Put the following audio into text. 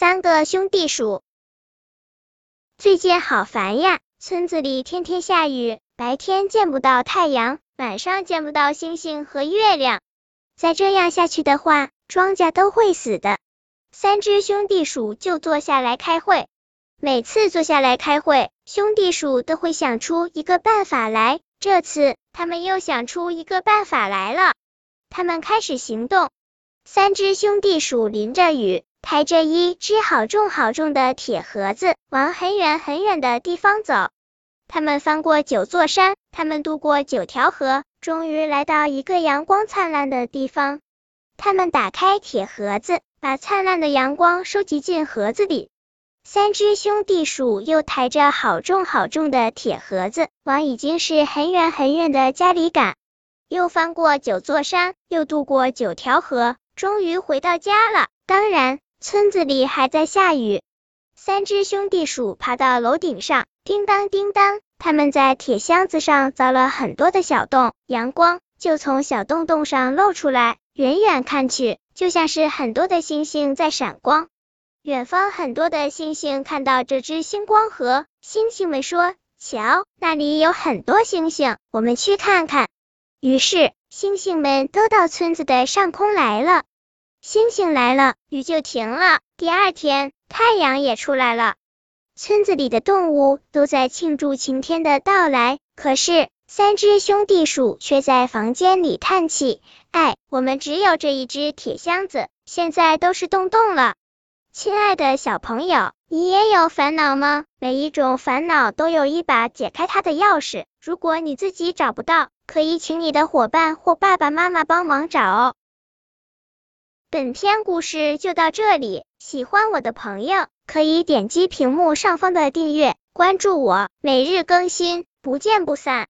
三个兄弟鼠。最近好烦呀，村子里天天下雨，白天见不到太阳，晚上见不到星星和月亮。再这样下去的话，庄稼都会死的。三只兄弟鼠就坐下来开会。每次坐下来开会，兄弟鼠都会想出一个办法来。这次他们又想出一个办法来了。他们开始行动。三只兄弟鼠淋着雨，抬着一只好重好重的铁盒子，往很远很远的地方走。他们翻过九座山，他们渡过九条河，终于来到一个阳光灿烂的地方。他们打开铁盒子，把灿烂的阳光收集进盒子里。三只兄弟鼠又抬着好重好重的铁盒子，往已经是很远很远的家里赶。又翻过九座山，又渡过九条河。终于回到家了，当然，村子里还在下雨。三只兄弟鼠爬到楼顶上，叮当叮当，他们在铁箱子上凿了很多的小洞，阳光就从小洞洞上露出来，远远看去，就像是很多的星星在闪光。远方很多的星星看到这只星光河，星星们说：“瞧，那里有很多星星，我们去看看。”于是，星星们都到村子的上空来了。星星来了，雨就停了。第二天，太阳也出来了。村子里的动物都在庆祝晴天的到来，可是三只兄弟鼠却在房间里叹气：“哎，我们只有这一只铁箱子，现在都是洞洞了。”亲爱的小朋友，你也有烦恼吗？每一种烦恼都有一把解开它的钥匙。如果你自己找不到，可以请你的伙伴或爸爸妈妈帮忙找哦。本篇故事就到这里，喜欢我的朋友可以点击屏幕上方的订阅，关注我，每日更新，不见不散。